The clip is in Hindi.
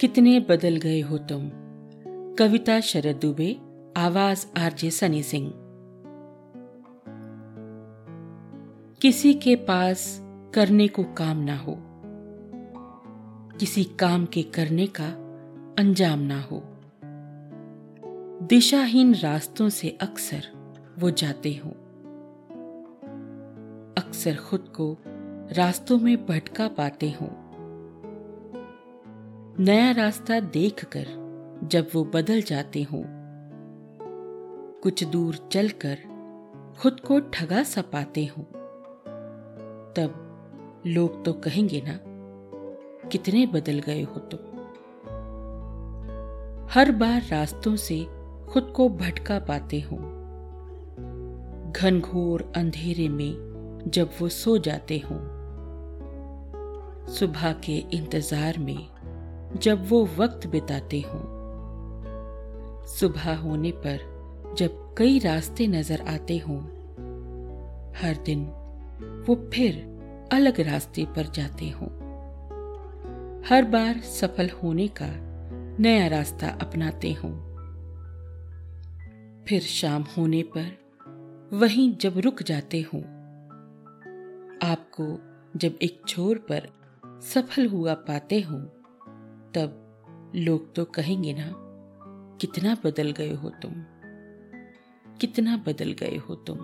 कितने बदल गए हो तुम? कविता शरद दुबे, आवाज़ आरजे सनी सिंह। किसी के पास करने को काम ना हो। किसी काम के करने का अंजाम ना हो। दिशाहीन रास्तों से अक्सर वो जाते हो। अक्सर खुद को रास्तों में भटका पाते हों। नया रास्ता देखकर जब वो बदल जाते हों, कुछ दूर चलकर खुद को ठगा सा पाते हों, तब लोग तो कहेंगे ना, कितने बदल गए हो तुम। हर बार रास्तों से खुद को भटका पाते हो। घनघोर अंधेरे में जब वो सो जाते हो, सुबह के इंतज़ार में जब वो वक्त बिताते हों। सुबह होने पर जब कई रास्ते नज़र आते हों, हर दिन वो फिर अलग रास्ते पर जाते हों। हर बार सफल होने का नया रास्ता अपनाते हों। फिर शाम होने पर वहीं जब रुक जाते हों, आपको जब एक छोर पर सफल हुआ पाते हों तब लोग तो कहेंगे ना, कितना बदल गए हो तुम, कितना बदल गए हो तुम।